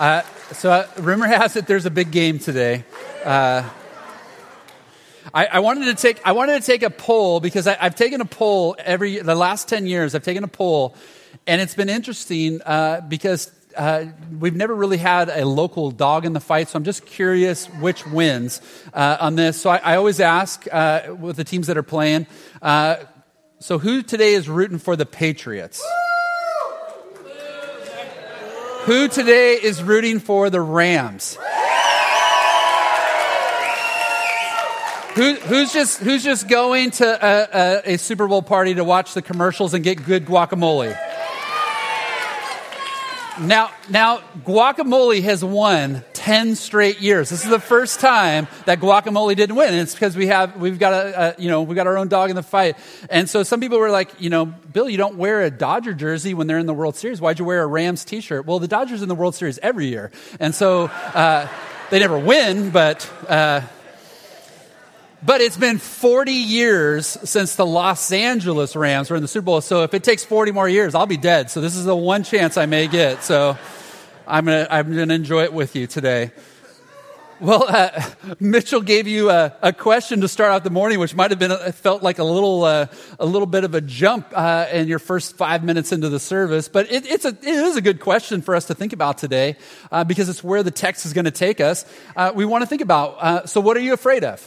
Uh, so, uh, rumor has it there's a big game today. Uh, I, I, wanted to take I wanted to take a poll because I, have taken a poll every the last ten years. I've taken a poll, and it's been interesting uh, because uh, we've never really had a local dog in the fight. So I'm just curious which wins uh, on this. So I, I always ask uh, with the teams that are playing. Uh, so who today is rooting for the Patriots? Who today is rooting for the Rams? Who, who's just who's just going to a, a, a, Super Bowl party to watch the commercials and get good guacamole? Now, now, guacamole has won 10 straight years. This is the first time that guacamole didn't win. And it's because we have, we've got a, a, you know, we got our own dog in the fight. And so some people were like, you know, Bill, you don't wear a Dodger jersey when they're in the World Series. Why'd you wear a Rams t-shirt? Well, the Dodgers in the World Series every year. And so, uh, they never win, but, uh, but it's been 40 years since the Los Angeles Rams were in the Super Bowl. So if it takes 40 more years, I'll be dead. So this is the one chance I may get. So I'm going to I'm gonna enjoy it with you today. Well, uh, Mitchell gave you a, a, question to start out the morning, which might have been felt like a little uh, a little bit of a jump uh, in your first five minutes into the service, but it, it's a it is a good question for us to think about today uh, because it's where the text is going to take us. Uh, we want to think about. Uh, so, what are you afraid of?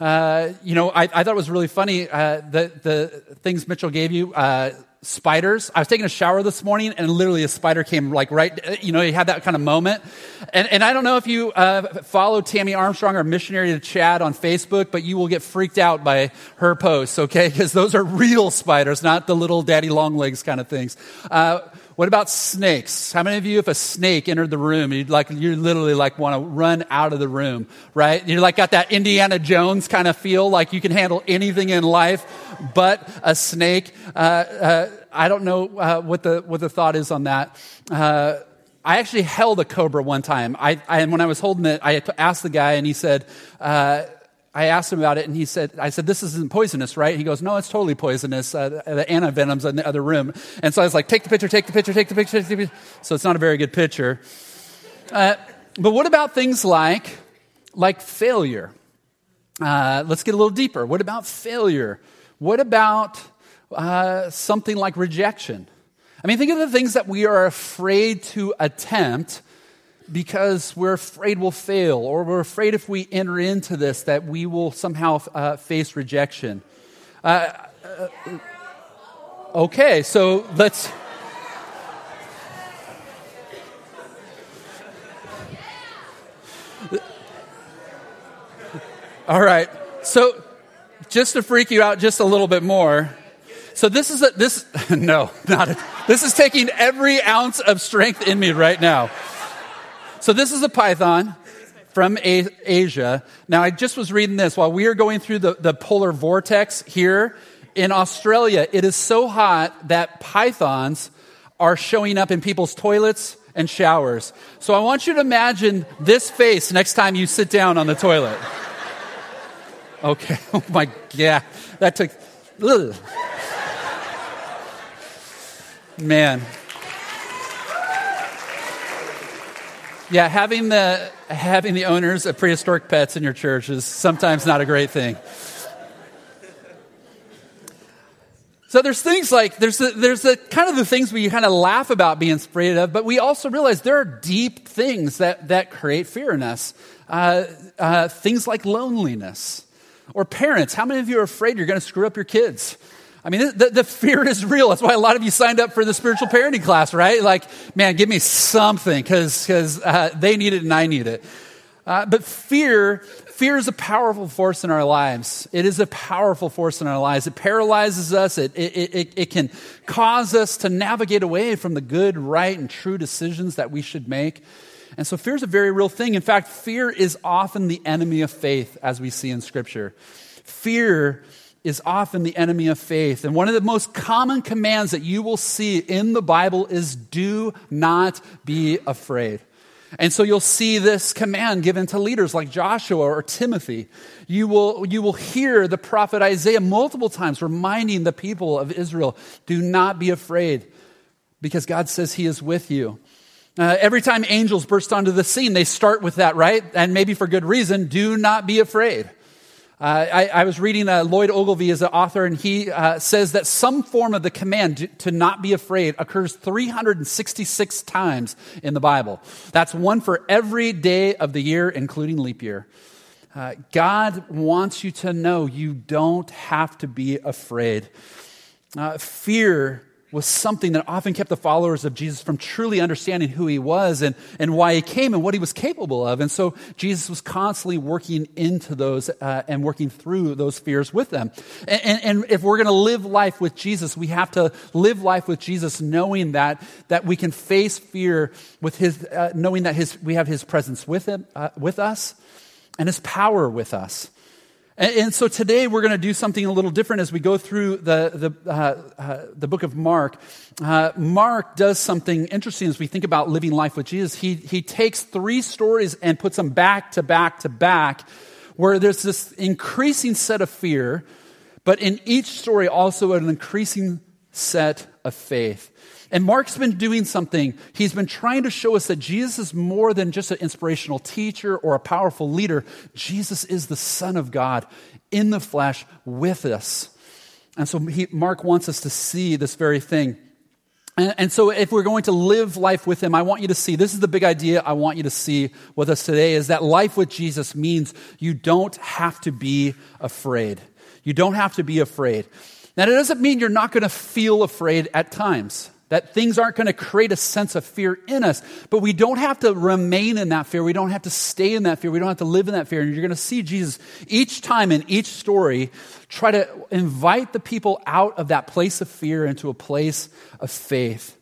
Uh, you know, I, I, thought it was really funny uh, the, the things Mitchell gave you. Uh, spiders. I was taking a shower this morning and literally a spider came like right, you know, you had that kind of moment. And, and I don't know if you uh, follow Tammy Armstrong or Missionary to Chad on Facebook, but you will get freaked out by her posts, okay? Because those are real spiders, not the little daddy long legs kind of things. Uh, what about snakes? How many of you, if a snake entered the room, you'd like, you literally like want to run out of the room, right? You're like got that Indiana Jones kind of feel, like you can handle anything in life but a snake. Uh, uh, I don't know uh, what the what the thought is on that. Uh, I actually held a cobra one time. I, I, and when I was holding it, I asked the guy, and he said, uh, I asked him about it, and he said, I said, this isn't poisonous, right? He goes, no, it's totally poisonous. Uh, the antivenom's in the other room. And so I was like, take the picture, take the picture, take the picture, take the picture. So it's not a very good picture. Uh, but what about things like, like failure? Uh, let's get a little deeper. What about failure? What about uh, something like rejection? I mean, think of the things that we are afraid to attempt because we're afraid we'll fail, or we're afraid if we enter into this that we will somehow uh, face rejection. Uh, uh, okay, so let's. All right, so just to freak you out just a little bit more. So this is a, this no, not a, this is taking every ounce of strength in me right now. So this is a python from Asia. Now, I just was reading this while we are going through the, the polar vortex here in Australia. It is so hot that pythons are showing up in people's toilets and showers. So I want you to imagine this face next time you sit down on the toilet. Okay. Oh my God. That took. Ugh. Man. Yeah, having the, having the owners of prehistoric pets in your church is sometimes not a great thing. So there's things like, there's the, there's the kind of the things we kind of laugh about being afraid of, but we also realize there are deep things that, that create fear in us. Uh, uh, things like loneliness. Or parents, how many of you are afraid you're going to screw up your kids? I mean, the, the, fear is real. That's why a lot of you signed up for the spiritual parenting class, right? Like, man, give me something because uh, they need it and I need it. Uh, but fear, fear is a powerful force in our lives. It is a powerful force in our lives. It paralyzes us. It, it, it, it can cause us to navigate away from the good, right, and true decisions that we should make. And so fear is a very real thing. In fact, fear is often the enemy of faith, as we see in Scripture. Fear is often the enemy of faith. And one of the most common commands that you will see in the Bible is do not be afraid. And so you'll see this command given to leaders like Joshua or Timothy. You will, you will hear the prophet Isaiah multiple times reminding the people of Israel, do not be afraid because God says he is with you. Uh, every time angels burst onto the scene, they start with that, right? And maybe for good reason do not be afraid. Uh, I, I, was reading uh, Lloyd Ogilvie as an author, and he uh, says that some form of the command to not be afraid occurs 366 times in the Bible. That's one for every day of the year, including leap year. Uh, God wants you to know you don't have to be afraid. Uh, fear was something that often kept the followers of Jesus from truly understanding who he was and, and why he came and what he was capable of. And so Jesus was constantly working into those uh, and working through those fears with them. And, and, and if we're going to live life with Jesus, we have to live life with Jesus knowing that, that we can face fear with his, uh, knowing that his, we have his presence with, him, uh, with us and his power with us. And, and so today we're going to do something a little different as we go through the, the, uh, uh, the book of Mark. Uh, Mark does something interesting as we think about living life with Jesus. He, he takes three stories and puts them back to back to back, where there's this increasing set of fear, but in each story also an increasing set of faith. And Mark's been doing something. He's been trying to show us that Jesus is more than just an inspirational teacher or a powerful leader. Jesus is the Son of God in the flesh with us. And so he, Mark wants us to see this very thing. And, and, so if we're going to live life with him, I want you to see this is the big idea I want you to see with us today is that life with Jesus means you don't have to be afraid. You don't have to be afraid. Now, it doesn't mean you're not going to feel afraid at times that things aren't going to create a sense of fear in us. But we don't have to remain in that fear. We don't have to stay in that fear. We don't have to live in that fear. And you're going to see Jesus each time in each story try to invite the people out of that place of fear into a place of faith.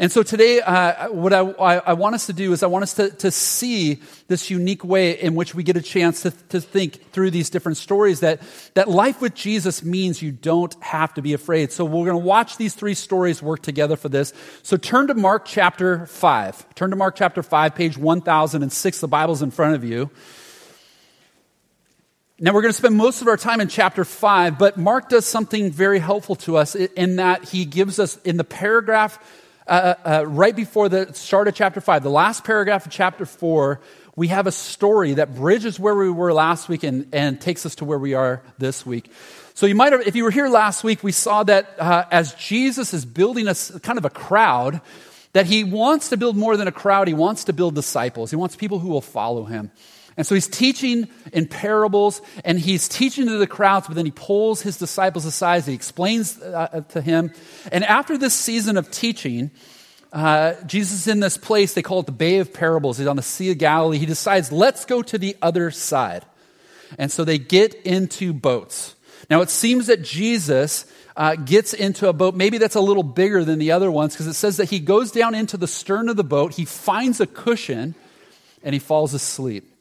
And so today, uh, what I, I, want us to do is I want us to, to see this unique way in which we get a chance to, to think through these different stories that, that life with Jesus means you don't have to be afraid. So we're going to watch these three stories work together for this. So turn to Mark chapter 5. Turn to Mark chapter 5, page 1006. The Bible's in front of you. Now, we're going to spend most of our time in chapter 5, but Mark does something very helpful to us in that he gives us, in the paragraph uh, uh, right before the start of chapter 5, the last paragraph of chapter 4, we have a story that bridges where we were last week and, and takes us to where we are this week. So you might have, if you were here last week, we saw that uh, as Jesus is building a kind of a crowd, that he wants to build more than a crowd. He wants to build disciples. He wants people who will follow him. And so he's teaching in parables and he's teaching to the crowds, but then he pulls his disciples aside. He explains uh, to him. And after this season of teaching, uh, Jesus is in this place, they call it the Bay of Parables. He's on the Sea of Galilee. He decides, let's go to the other side. And so they get into boats. Now it seems that Jesus uh, gets into a boat, maybe that's a little bigger than the other ones, because it says that he goes down into the stern of the boat, he finds a cushion, and he falls asleep.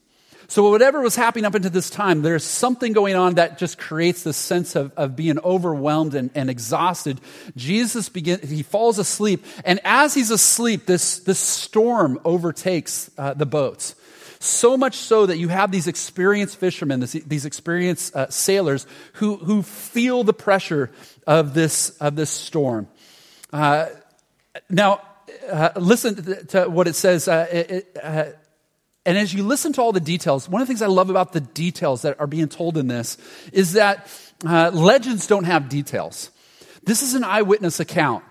So, whatever was happening up until this time, there's something going on that just creates this sense of, of being overwhelmed and, and exhausted. Jesus begins, he falls asleep, and as he's asleep, this, this storm overtakes uh, the boats. So much so that you have these experienced fishermen, this, these experienced uh, sailors who, who feel the pressure of this, of this storm. Uh, now, uh, listen to what it says. Uh, it, uh, and as you listen to all the details, one of the things I love about the details that are being told in this is that uh, legends don't have details. This is an eyewitness account.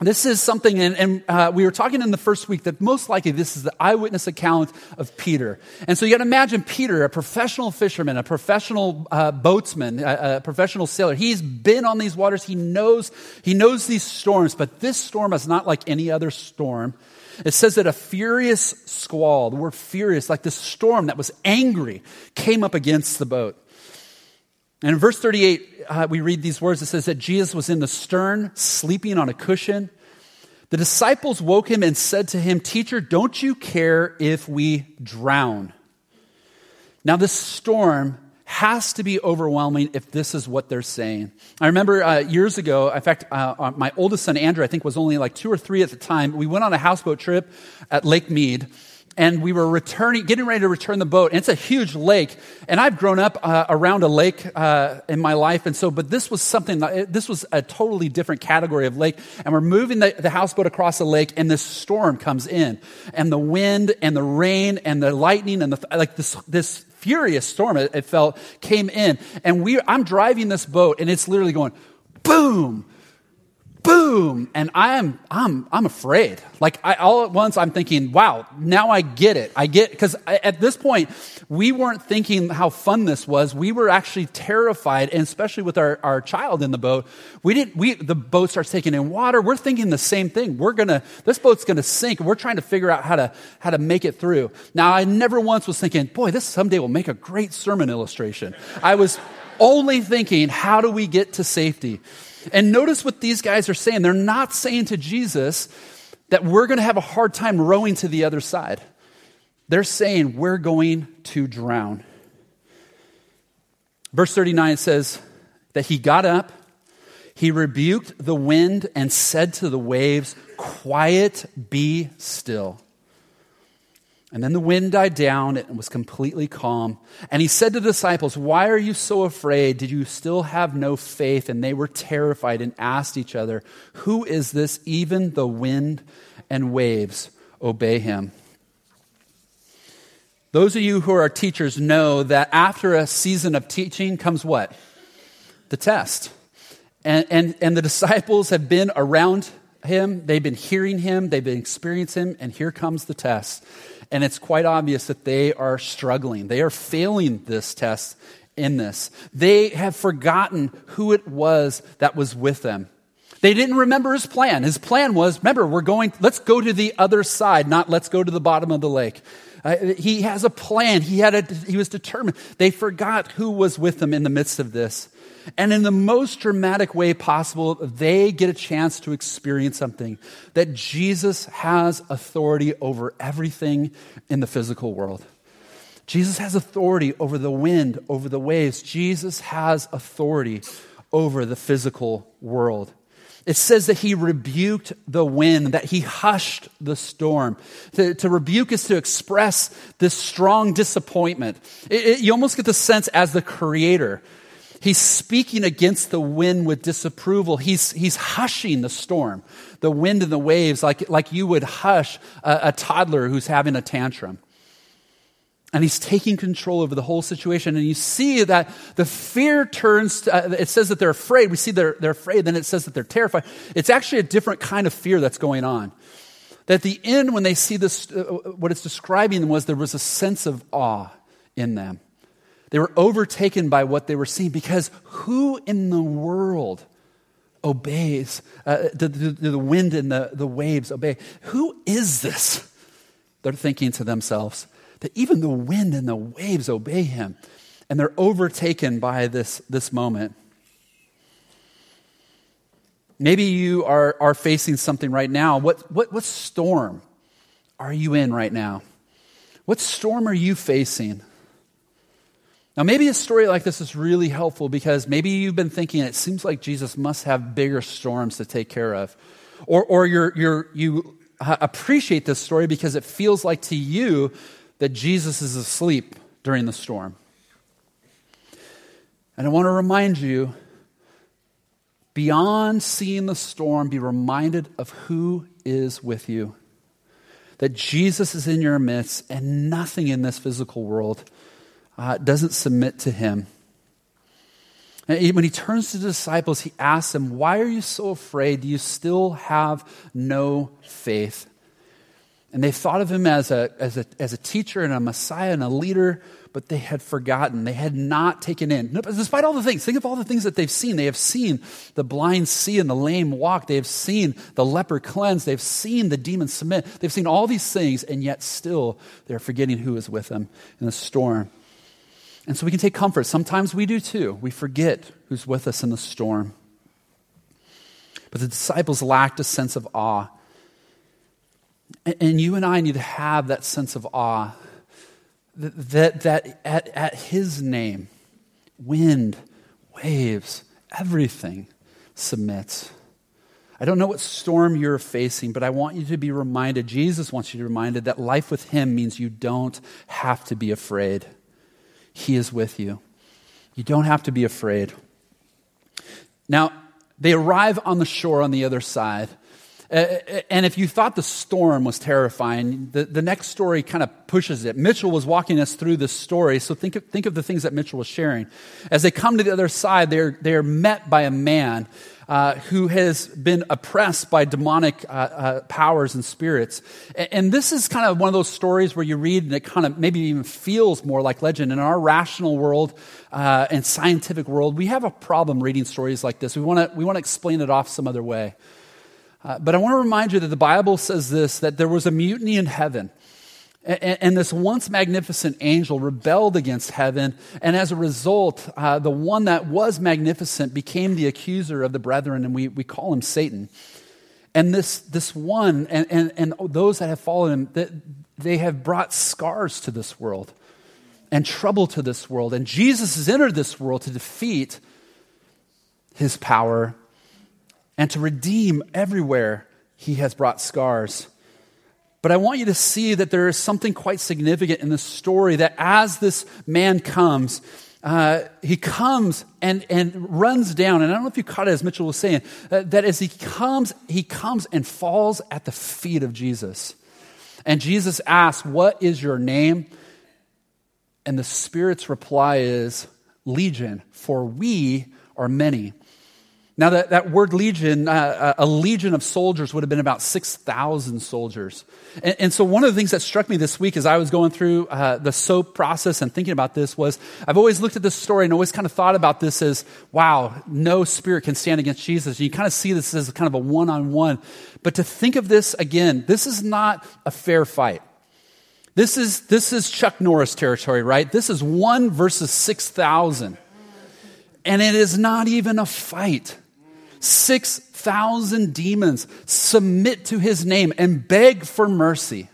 This is something, and, and uh, we were talking in the first week that most likely this is the eyewitness account of Peter. And so you got to imagine Peter, a professional fisherman, a professional uh, boatsman, a, a, professional sailor. He's been on these waters. He knows he knows these storms, but this storm is not like any other storm. It says that a furious squall, the word furious, like this storm that was angry, came up against the boat. And in verse 38, uh, we read these words. It says that Jesus was in the stern, sleeping on a cushion. The disciples woke him and said to him, Teacher, don't you care if we drown? Now, this storm has to be overwhelming if this is what they're saying. I remember uh, years ago, in fact, uh, uh, my oldest son, Andrew, I think was only like two or three at the time. We went on a houseboat trip at Lake Mead. and we were returning, getting ready to return the boat. And it's a huge lake, and I've grown up uh, around a lake uh, in my life, and so, but this was something, this was a totally different category of lake. And we're moving the, the houseboat across the lake, and this storm comes in, and the wind, and the rain, and the lightning, and the, like this, this furious storm, it, it felt, came in. And we, I'm driving this boat, and it's literally going boom, boom and i'm i'm i'm afraid. Like I, all at once i'm thinking wow now i get it. I get because at this point we weren't thinking how fun this was. We were actually terrified and especially with our, our child in the boat we didn't we the boat starts taking in water. We're thinking the same thing. We're gonna this boat's gonna sink. We're trying to figure out how to how to make it through. Now i never once was thinking boy this someday will make a great sermon illustration. I was only thinking how do we get to safety and notice what these guys are saying. They're not saying to Jesus that we're going to have a hard time rowing to the other side. They're saying we're going to drown. Verse 39 says that he got up, he rebuked the wind, and said to the waves, Quiet, be still. And then the wind died down and was completely calm. And he said to the disciples, Why are you so afraid? Did you still have no faith? And they were terrified and asked each other, Who is this? Even the wind and waves obey him. Those of you who are teachers know that after a season of teaching comes what? The test. And, and, and the disciples have been around him, they've been hearing him, they've been experiencing him, and here comes the test. And it's quite obvious that they are struggling. They are failing this test in this. They have forgotten who it was that was with them. They didn't remember his plan. His plan was, remember, we're going, let's go to the other side, not let's go to the bottom of the lake. Uh, he has a plan. He had a, he was determined. They forgot who was with them in the midst of this. And in the most dramatic way possible, they get a chance to experience something that Jesus has authority over everything in the physical world. Jesus has authority over the wind, over the waves. Jesus has authority over the physical world. It says that he rebuked the wind, that he hushed the storm. To, to rebuke is to express this strong disappointment. It, it, you almost get the sense as the creator He's speaking against the wind with disapproval. He's, he's hushing the storm, the wind and the waves, like, like you would hush a, a toddler who's having a tantrum. And he's taking control over the whole situation. And you see that the fear turns, to, uh, it says that they're afraid. We see they're, they're afraid. Then it says that they're terrified. It's actually a different kind of fear that's going on. That the end, when they see this, uh, what it's describing was there was a sense of awe in them. They were overtaken by what they were seeing because who in the world obeys? Uh, the, the, the wind and the, the waves obey. Who is this? They're thinking to themselves that even the wind and the waves obey him. And they're overtaken by this, this moment. Maybe you are, are facing something right now. What, what, what storm are you in right now? What storm are you facing? Now, maybe a story like this is really helpful because maybe you've been thinking it seems like Jesus must have bigger storms to take care of. Or, or you're, you're, you appreciate this story because it feels like to you that Jesus is asleep during the storm. And I want to remind you beyond seeing the storm, be reminded of who is with you. That Jesus is in your midst and nothing in this physical world uh, doesn't submit to him. And when he turns to the disciples, he asks them, Why are you so afraid? Do you still have no faith? And they thought of him as a, as, a, as a teacher and a Messiah and a leader, but they had forgotten. They had not taken in. Despite all the things, think of all the things that they've seen. They have seen the blind see and the lame walk. They have seen the leper cleanse. They've seen the demon submit. They've seen all these things, and yet still they're forgetting who is with them in the storm. And so we can take comfort. Sometimes we do too. We forget who's with us in the storm. But the disciples lacked a sense of awe. And you and I need to have that sense of awe that, that at, at his name, wind, waves, everything submits. I don't know what storm you're facing, but I want you to be reminded, Jesus wants you to be reminded that life with Him means you don't have to be afraid. He is with you. You don't have to be afraid. Now, they arrive on the shore on the other side. Uh, uh, and if you thought the storm was terrifying, the, the next story kind of pushes it. Mitchell was walking us through this story, so think of, think of the things that Mitchell was sharing. As they come to the other side, they're, they're met by a man uh, who has been oppressed by demonic uh, uh, powers and spirits. And, and, this is kind of one of those stories where you read and it kind of maybe even feels more like legend. In our rational world uh, and scientific world, we have a problem reading stories like this. We want to we want to explain it off some other way. Uh, but I want to remind you that the Bible says this that there was a mutiny in heaven. And, and this once magnificent angel rebelled against heaven. And as a result, uh, the one that was magnificent became the accuser of the brethren, and we, we call him Satan. And this, this one, and, and, and those that have followed him, that they have brought scars to this world and trouble to this world. And Jesus has entered this world to defeat his power and to redeem everywhere he has brought scars. But I want you to see that there is something quite significant in this story that as this man comes, uh, he comes and, and runs down. And I don't know if you caught it as Mitchell was saying, uh, that as he comes, he comes and falls at the feet of Jesus. And Jesus asks, What is your name? And the Spirit's reply is, Legion, for we are many. Now, that, that word legion, uh, uh, a legion of soldiers would have been about 6,000 soldiers. And, and, so, one of the things that struck me this week as I was going through uh, the SOAP process and thinking about this was I've always looked at this story and always kind of thought about this as, wow, no spirit can stand against Jesus. You kind of see this as kind of a one on one. But to think of this again, this is not a fair fight. This is, this is Chuck Norris territory, right? This is one versus 6,000. And it is not even a fight. 6,000 demons submit to his name and beg for mercy.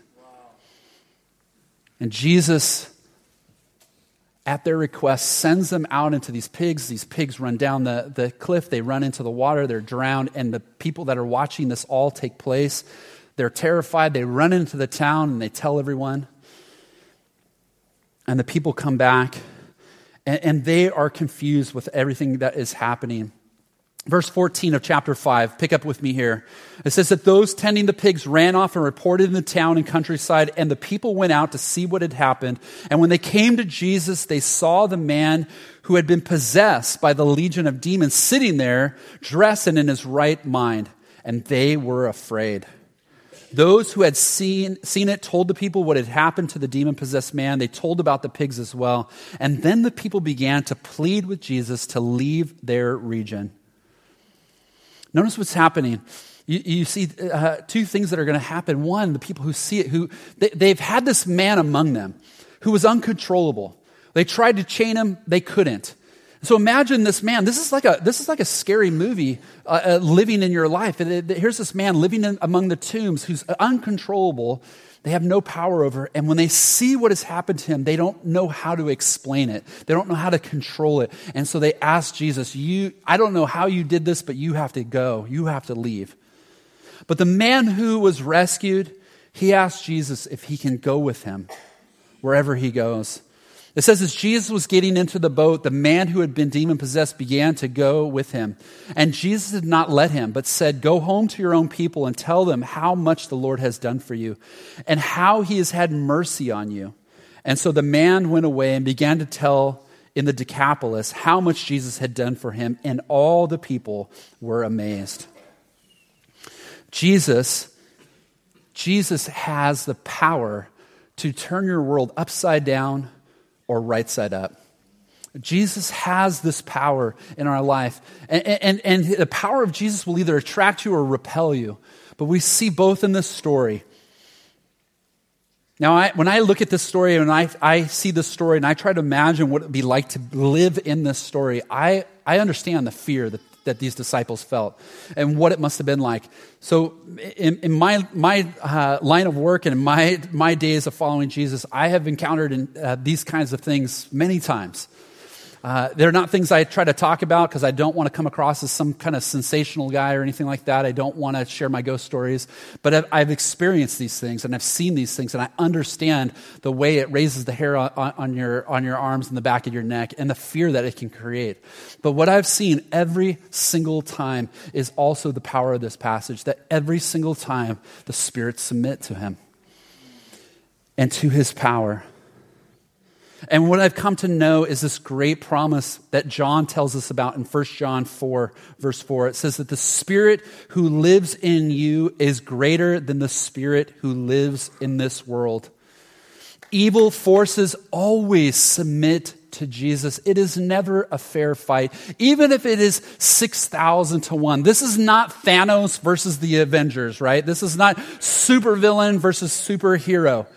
And Jesus, at their request, sends them out into these pigs. These pigs run down the, the cliff, they run into the water, they're drowned, and the people that are watching this all take place, they're terrified. They run into the town and they tell everyone. And the people come back, and, and they are confused with everything that is happening. Verse 14 of chapter 5, pick up with me here. It says that those tending the pigs ran off and reported in the town and countryside, and the people went out to see what had happened. And when they came to Jesus, they saw the man who had been possessed by the legion of demons sitting there, dressed and in his right mind, and they were afraid. Those who had seen, seen it told the people what had happened to the demon possessed man. They told about the pigs as well. And then the people began to plead with Jesus to leave their region. Notice what's happening. You, you see uh, two things that are going to happen. One, the people who see it, who they, they've had this man among them who was uncontrollable. They tried to chain him, they couldn't. So imagine this man. This is like a this is like a scary movie uh, uh, living in your life. here's this man living in, among the tombs who's uncontrollable, they have no power over. And when they see what has happened to him, they don't know how to explain it. They don't know how to control it. And so they ask Jesus, you, I don't know how you did this, but you have to go. You have to leave. But the man who was rescued, he asked Jesus if he can go with him wherever he goes. It says, as Jesus was getting into the boat, the man who had been demon possessed began to go with him. And Jesus did not let him, but said, Go home to your own people and tell them how much the Lord has done for you and how he has had mercy on you. And so the man went away and began to tell in the Decapolis how much Jesus had done for him, and all the people were amazed. Jesus, Jesus has the power to turn your world upside down or right side up. Jesus has this power in our life. And, and, and the power of Jesus will either attract you or repel you. But we see both in this story. Now, I, when I look at this story and I, I see this story and I try to imagine what it would be like to live in this story, I, I understand the fear that that these disciples felt and what it must have been like. So, in, in my, my uh, line of work and in my, my days of following Jesus, I have encountered in, uh, these kinds of things many times. Uh, they're not things I try to talk about because I don't want to come across as some kind of sensational guy or anything like that. I don't want to share my ghost stories. But I've, I've, experienced these things and I've seen these things and I understand the way it raises the hair on, on, your, on your arms and the back of your neck and the fear that it can create. But what I've seen every single time is also the power of this passage that every single time the spirits submit to him and to his power. And what I've come to know is this great promise that John tells us about in 1 John 4, verse 4. It says that the Spirit who lives in you is greater than the Spirit who lives in this world. Evil forces always submit to Jesus. It is never a fair fight, even if it is 6,000 to 1. This is not Thanos versus the Avengers, right? This is not supervillain versus superhero.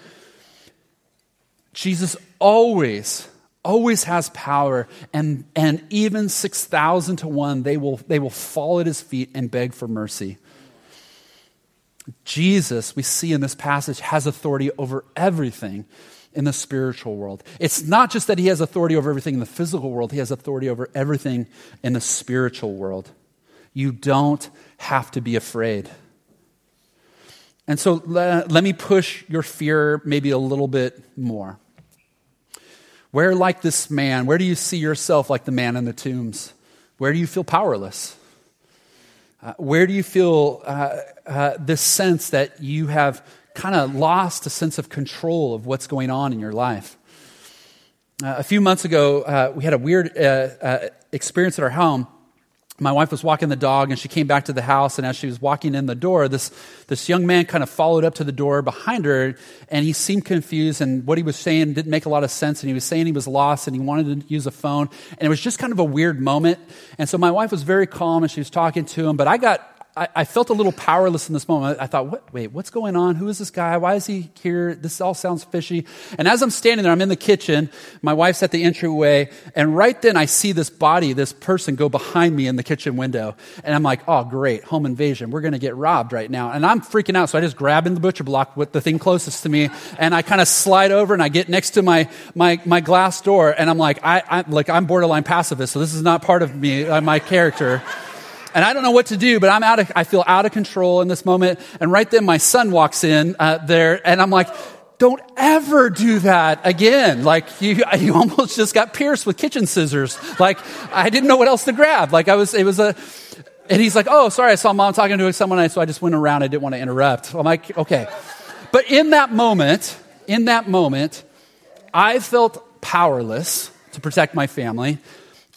Jesus always, always has power, and, and even 6,000 to 1, they will, they will fall at his feet and beg for mercy. Jesus, we see in this passage, has authority over everything in the spiritual world. It's not just that he has authority over everything in the physical world, he has authority over everything in the spiritual world. You don't have to be afraid. And so let, let me push your fear maybe a little bit more. Where, like this man, where do you see yourself like the man in the tombs? Where do you feel powerless? Uh, where do you feel uh, uh, this sense that you have kind of lost a sense of control of what's going on in your life? Uh, a few months ago, uh, we had a weird uh, experience at our home my wife was walking the dog and she came back to the house and as she was walking in the door this, this young man kind of followed up to the door behind her and he seemed confused and what he was saying didn't make a lot of sense and he was saying he was lost and he wanted to use a phone and it was just kind of a weird moment. And so my wife was very calm and she was talking to him but i got I, I, felt a little powerless in this moment. I thought, what, wait, what's going on? Who is this guy? Why is he here? This all sounds fishy. And as I'm standing there, I'm in the kitchen. My wife's at the entryway. And right then I see this body, this person go behind me in the kitchen window. And I'm like, oh, great, home invasion. We're going to get robbed right now. And I'm freaking out. So I just grab in the butcher block with the thing closest to me. And I kind of slide over and I get next to my, my, my glass door. And I'm like, I, I, like, I'm borderline pacifist. So this is not part of me, uh, my character and I don't know what to do, but I'm out of, I feel out of control in this moment. And right then my son walks in uh, there and I'm like, don't ever do that again. Like you, you almost just got pierced with kitchen scissors. Like I didn't know what else to grab. Like I was, it was a, and he's like, oh, sorry, I saw mom talking to someone, so I just went around. I didn't want to interrupt. I'm like, okay. But in that moment, in that moment, I felt powerless to protect my family.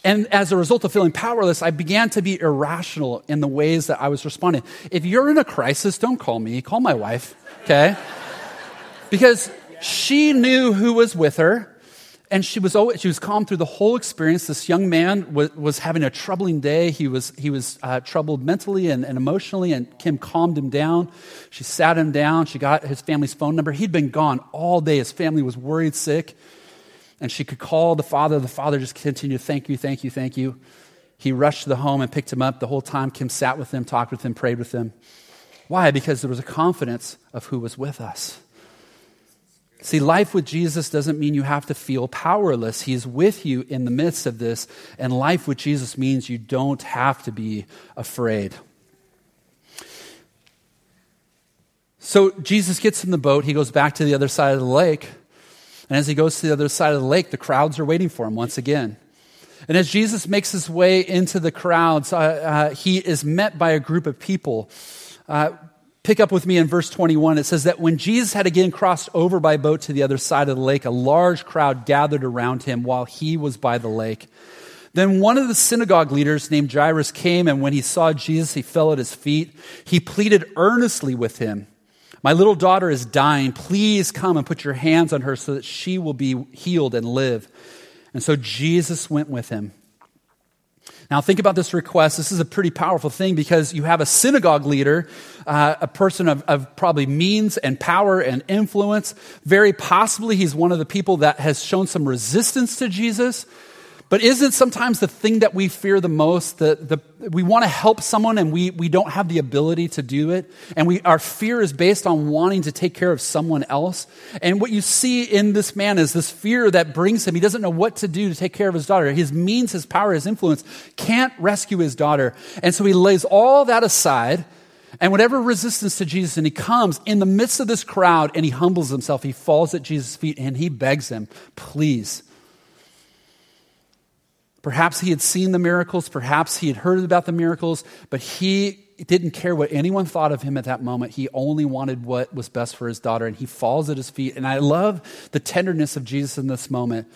And as a result of feeling powerless, I began to be irrational in the ways that I was responding. If you're in a crisis, don't call me, call my wife, okay? because she knew who was with her, and she was, always, she was calm through the whole experience. This young man was, was having a troubling day. He was, he was uh, troubled mentally and, and emotionally, and Kim calmed him down. She sat him down. She got his family's phone number. He'd been gone all day. His family was worried sick and she could call the father. The father just continued, Thank you, thank you, thank you. He rushed to the home and picked him up. The whole time, Kim sat with him, talked with him, prayed with him. Why? Because there was a confidence of who was with us. See, life with Jesus doesn't mean you have to feel powerless. He's with you in the midst of this. And life with Jesus means you don't have to be afraid. So Jesus gets in the boat. He goes back to the other side of the lake. And as he goes to the other side of the lake, the crowds are waiting for him once again. And as Jesus makes his way into the crowds, uh, uh, he is met by a group of people. Uh, pick up with me in verse 21. It says that when Jesus had again crossed over by boat to the other side of the lake, a large crowd gathered around him while he was by the lake. Then one of the synagogue leaders named Jairus came, and when he saw Jesus, he fell at his feet. He pleaded earnestly with him. My little daughter is dying. Please come and put your hands on her so that she will be healed and live. And so Jesus went with him. Now, think about this request. This is a pretty powerful thing because you have a synagogue leader, uh, a person of, of, probably means and power and influence. Very possibly, he's one of the people that has shown some resistance to Jesus. But isn't sometimes the thing that we fear the most, that the, we want to help someone and we, we don't have the ability to do it? And we, our fear is based on wanting to take care of someone else. And what you see in this man is this fear that brings him. He doesn't know what to do to take care of his daughter. His means, his power, his influence can't rescue his daughter. And so he lays all that aside and whatever resistance to Jesus, and he comes in the midst of this crowd and he humbles himself. He falls at Jesus' feet and he begs him, please Perhaps he had seen the miracles, perhaps he had heard about the miracles, but he didn't care what anyone thought of him at that moment. He only wanted what was best for his daughter, and he falls at his feet. And I love the tenderness of Jesus in this moment.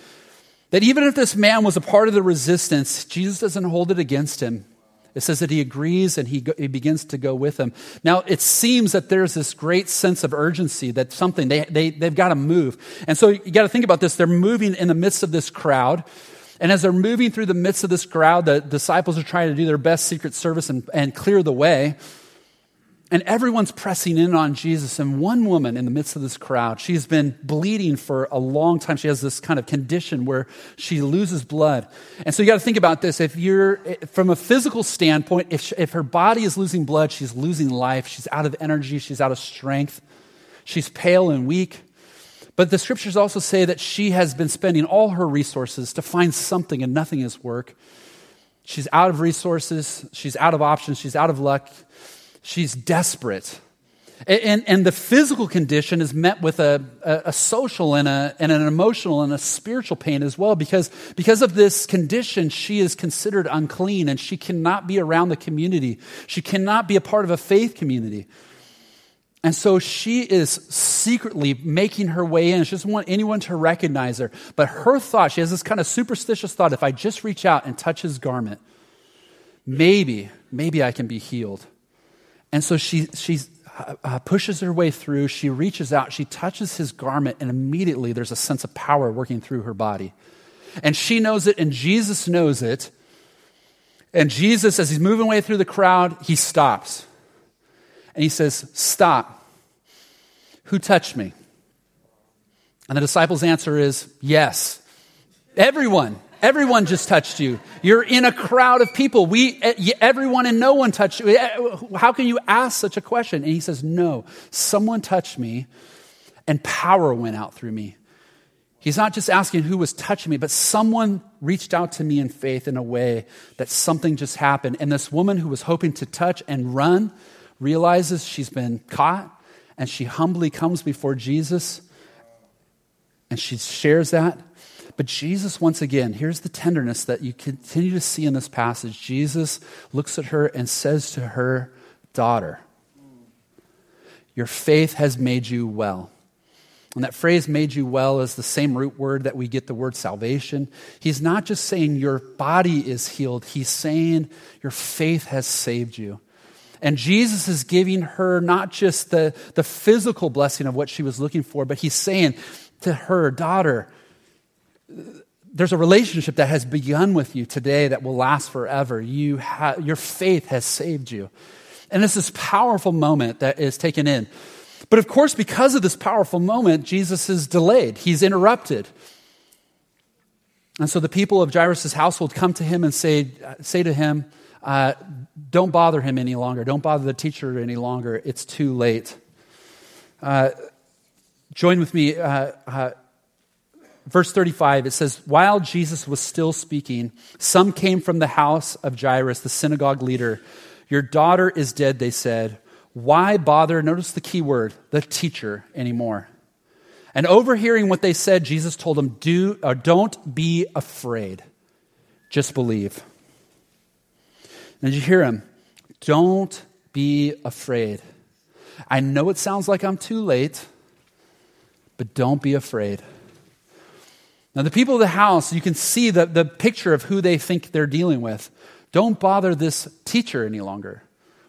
That even if this man was a part of the resistance, Jesus doesn't hold it against him. It says that he agrees and he, he begins to go with him. Now, it seems that there's this great sense of urgency that something, they, they, they've got to move. And so you got to think about this. They're moving in the midst of this crowd. And as they're moving through the midst of this crowd, the disciples are trying to do their best secret service and, and clear the way. And everyone's pressing in on Jesus. And one woman in the midst of this crowd, she's been bleeding for a long time. She has this kind of condition where she loses blood. And so you got to think about this. If you're, from a physical standpoint, if, she, if her body is losing blood, she's losing life. She's out of energy. She's out of strength. She's pale and weak. But the scriptures also say that she has been spending all her resources to find something and nothing is work. She's out of resources, she's out of options, she's out of luck, she's desperate. And, and the physical condition is met with a, a, a, social and, a, and an emotional and a spiritual pain as well because, because of this condition, she is considered unclean and she cannot be around the community. She cannot be a part of a faith community. And so she is secretly making her way in. She doesn't want anyone to recognize her. But her thought, she has this kind of superstitious thought if I just reach out and touch his garment, maybe, maybe I can be healed. And so she, she uh, uh, pushes her way through. She reaches out, she touches his garment, and immediately there's a sense of power working through her body. And she knows it, and Jesus knows it. And Jesus, as he's moving away through the crowd, he stops. And he says, Stop. Who touched me? And the disciples' answer is, Yes. Everyone. Everyone just touched you. You're in a crowd of people. We, eh, everyone and no one touched you. Eh, how can you ask such a question? And he says, No, someone touched me and power went out through me. He's not just asking who was touching me, but someone reached out to me in faith in a way that something just happened. And this woman who was hoping to touch and run realizes she's been caught, and she humbly comes before Jesus and she shares that. But Jesus, once again, here's the tenderness that you continue to see in this passage. Jesus looks at her and says to her, Daughter, your faith has made you well. And that phrase, made you well, is the same root word that we get the word salvation. He's not just saying your body is healed, he's saying your faith has saved you. And Jesus is giving her not just the, the physical blessing of what she was looking for, but he's saying to her, daughter, there's a relationship that has begun with you today that will last forever. You ha- your faith has saved you. And it's this powerful moment that is taken in. But of course, because of this powerful moment, Jesus is delayed. He's interrupted. And so the people of Jairus' household come to him and say, uh, say to him, uh, don't bother him any longer. Don't bother the teacher any longer. It's too late. Uh, join with me. Uh, uh, verse 35, it says, While Jesus was still speaking, some came from the house of Jairus, the synagogue leader. Your daughter is dead, they said. Why bother, notice the key word, the teacher anymore? And overhearing what they said, Jesus told them, Do, uh, Don't be afraid, just believe. And you hear him? Don't be afraid. I know it sounds like I'm too late, but don't be afraid. Now, the people of the house, you can see the, the picture of who they think they're dealing with. Don't bother this teacher any longer.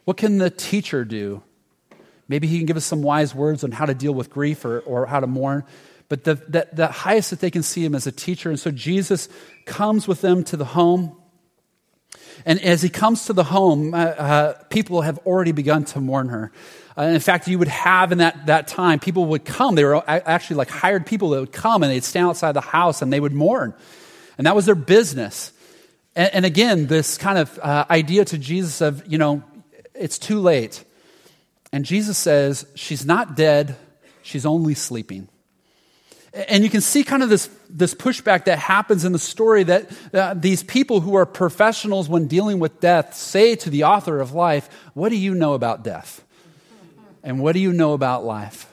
What can the teacher do? Maybe he can give us some wise words on how to deal with grief or, or how to mourn. But the, the, the highest that they can see him as a teacher. And so Jesus comes with them to the home. And as he comes to the home, uh, uh, people have already begun to mourn her. Uh, in fact, you would have in that, that time, people would come. They were actually like hired people that would come and they'd stand outside the house and they would mourn. And that was their business. And, and again, this kind of uh, idea to Jesus of, you know, it's too late. And Jesus says, She's not dead, she's only sleeping. And you can see kind of this, this pushback that happens in the story that uh, these people who are professionals when dealing with death say to the author of life, What do you know about death? And what do you know about life?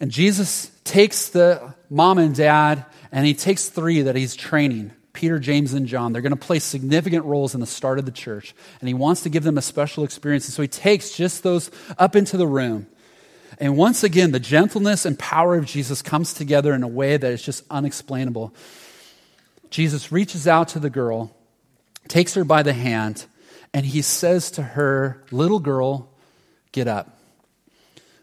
And Jesus takes the mom and dad, and he takes three that he's training Peter, James, and John. They're going to play significant roles in the start of the church, and he wants to give them a special experience. And so he takes just those up into the room. And once again, the gentleness and power of Jesus comes together in a way that is just unexplainable. Jesus reaches out to the girl, takes her by the hand, and he says to her, Little girl, get up.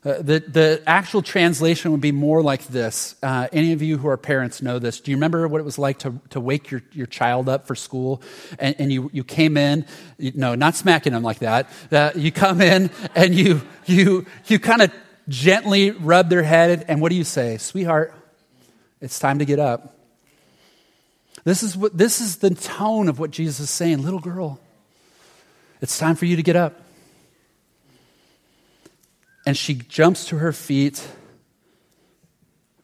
Uh, the, the actual translation would be more like this. Uh, any of you who are parents know this. Do you remember what it was like to, to wake your, your child up for school? And, and you, you came in, you, no, not smacking them like that. Uh, you come in and you, you, you kind of gently rub their head, and what do you say? Sweetheart, it's time to get up. This is, what, this is the tone of what Jesus is saying. Little girl, it's time for you to get up. And she jumps to her feet.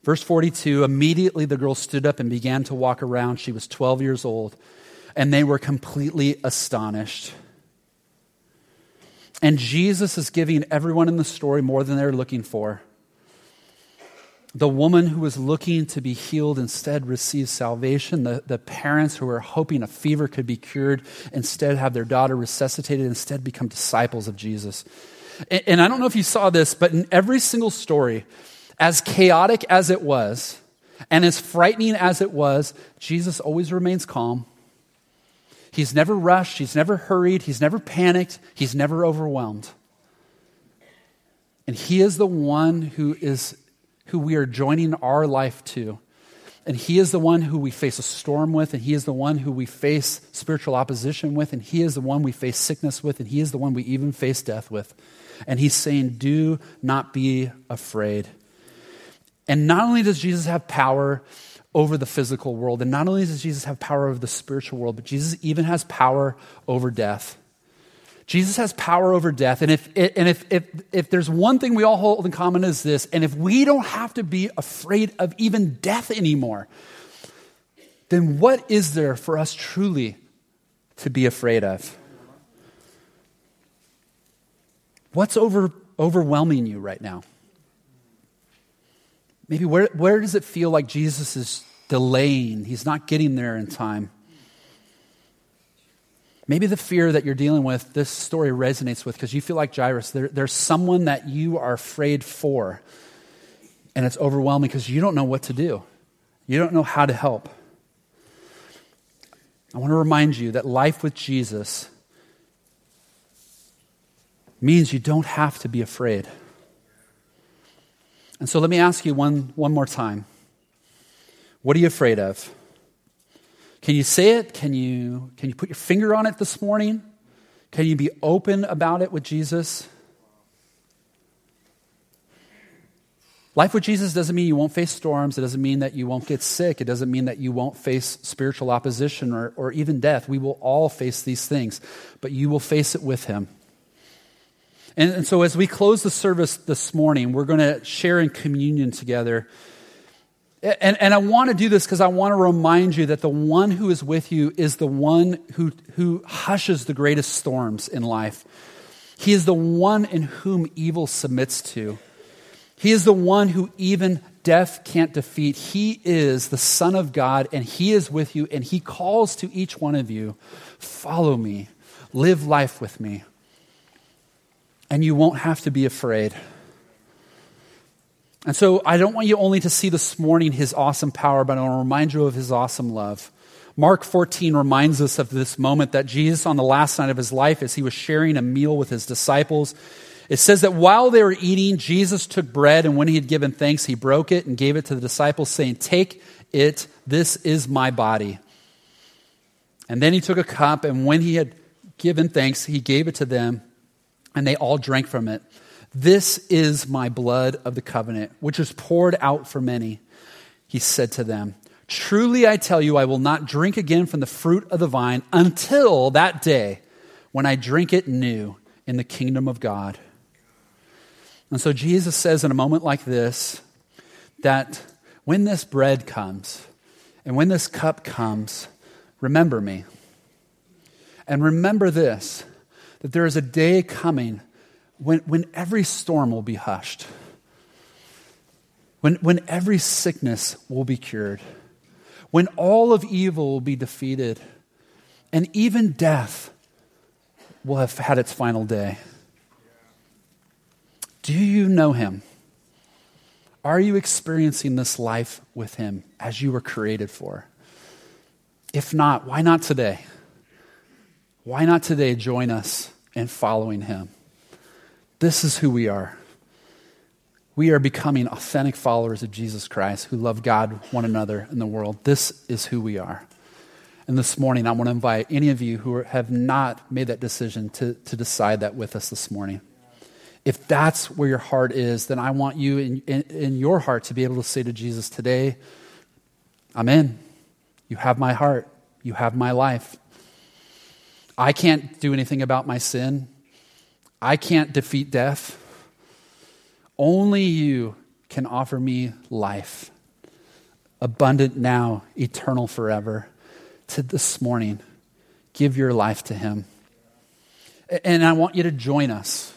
Verse 42 immediately the girl stood up and began to walk around. She was 12 years old, and they were completely astonished. And Jesus is giving everyone in the story more than they're looking for. The woman who was looking to be healed instead receives salvation. The, the parents who were hoping a fever could be cured instead have their daughter resuscitated, instead become disciples of Jesus. And, and I don't know if you saw this, but in every single story, as chaotic as it was, and as frightening as it was, Jesus always remains calm. He's never rushed, he's never hurried, he's never panicked, he's never overwhelmed. And he is the one who is who we are joining our life to. And he is the one who we face a storm with, and he is the one who we face spiritual opposition with, and he is the one we face sickness with, and he is the one we even face death with. And he's saying, Do not be afraid. And not only does Jesus have power over the physical world. And not only does Jesus have power over the spiritual world, but Jesus even has power over death. Jesus has power over death. And if, and if, if, if there's one thing we all hold in common is this, and if we don't have to be afraid of even death anymore, then what is there for us truly to be afraid of? What's over, overwhelming you right now? Maybe where, where does it feel like Jesus is delaying? He's not getting there in time. Maybe the fear that you're dealing with, this story resonates with because you feel like Jairus. There, there's someone that you are afraid for, and it's overwhelming because you don't know what to do. You don't know how to help. I want to remind you that life with Jesus means you don't have to be afraid. And so let me ask you one, one more time. What are you afraid of? Can you say it? Can you, can you put your finger on it this morning? Can you be open about it with Jesus? Life with Jesus doesn't mean you won't face storms. It doesn't mean that you won't get sick. It doesn't mean that you won't face spiritual opposition or, or even death. We will all face these things, but you will face it with Him. And, and so, as we close the service this morning, we're going to share in communion together. And, and I want to do this because I want to remind you that the one who is with you is the one who, who hushes the greatest storms in life. He is the one in whom evil submits to. He is the one who even death can't defeat. He is the Son of God, and He is with you, and He calls to each one of you follow me, live life with me and you won't have to be afraid. And so I don't want you only to see this morning his awesome power, but I want to remind you of his awesome love. Mark 14 reminds us of this moment that Jesus, on the last night of his life, as he was sharing a meal with his disciples, it says that while they were eating, Jesus took bread, and when he had given thanks, he broke it and gave it to the disciples, saying, Take it, this is my body. And then he took a cup, and when he had given thanks, he gave it to them and they all drank from it. This is my blood of the covenant, which is poured out for many. He said to them, Truly I tell you, I will not drink again from the fruit of the vine until that day when I drink it new in the kingdom of God. And so Jesus says in a moment like this that when this bread comes and when this cup comes, remember me. And remember this that there is a day coming when, when every storm will be hushed, when, when every sickness will be cured, when all of evil will be defeated, and even death will have had its final day. Do you know him? Are you experiencing this life with him as you were created for? If not, why not today? Why not today join us in following him? This is who we are. We are becoming authentic followers of Jesus Christ who love God, one another, and the world. This is who we are. And this morning, I want to invite any of you who have not made that decision to, to decide that with us this morning. If that's where your heart is, then I want you in, in, in your heart to be able to say to Jesus today, I'm in. You have my heart. You have my life. I can't do anything about my sin. I can't defeat death. Only you can offer me life, abundant now, eternal forever. To this morning, give your life to Him. And I want you to join us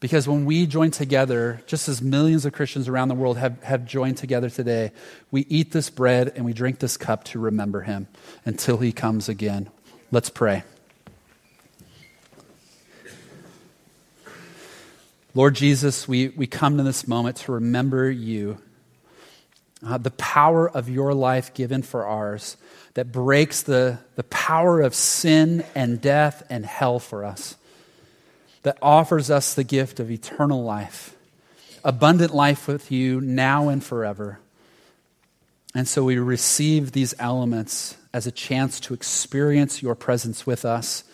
because when we join together, just as millions of Christians around the world have, have joined together today, we eat this bread and we drink this cup to remember Him until He comes again. Let's pray. Lord Jesus, we, we come to this moment to remember you, uh, the power of your life given for ours that breaks the, the power of sin and death and hell for us, that offers us the gift of eternal life, abundant life with you now and forever. And so we receive these elements as a chance to experience your presence with us,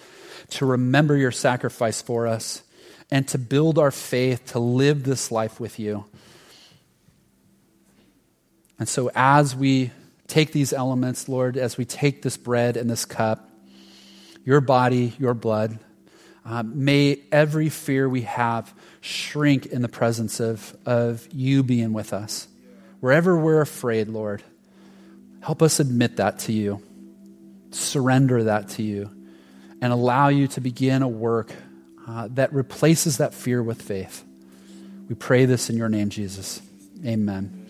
to remember your sacrifice for us and to build our faith to live this life with you. And so, as we take these elements, Lord, as we take this bread and this cup, your body, your blood, uh, may every fear we have shrink in the presence of, of you being with us. Wherever we're afraid, Lord, help us admit that to you, surrender that to you, and allow you to begin a work uh, that replaces that fear with faith. We pray this in your name, Jesus. Amen.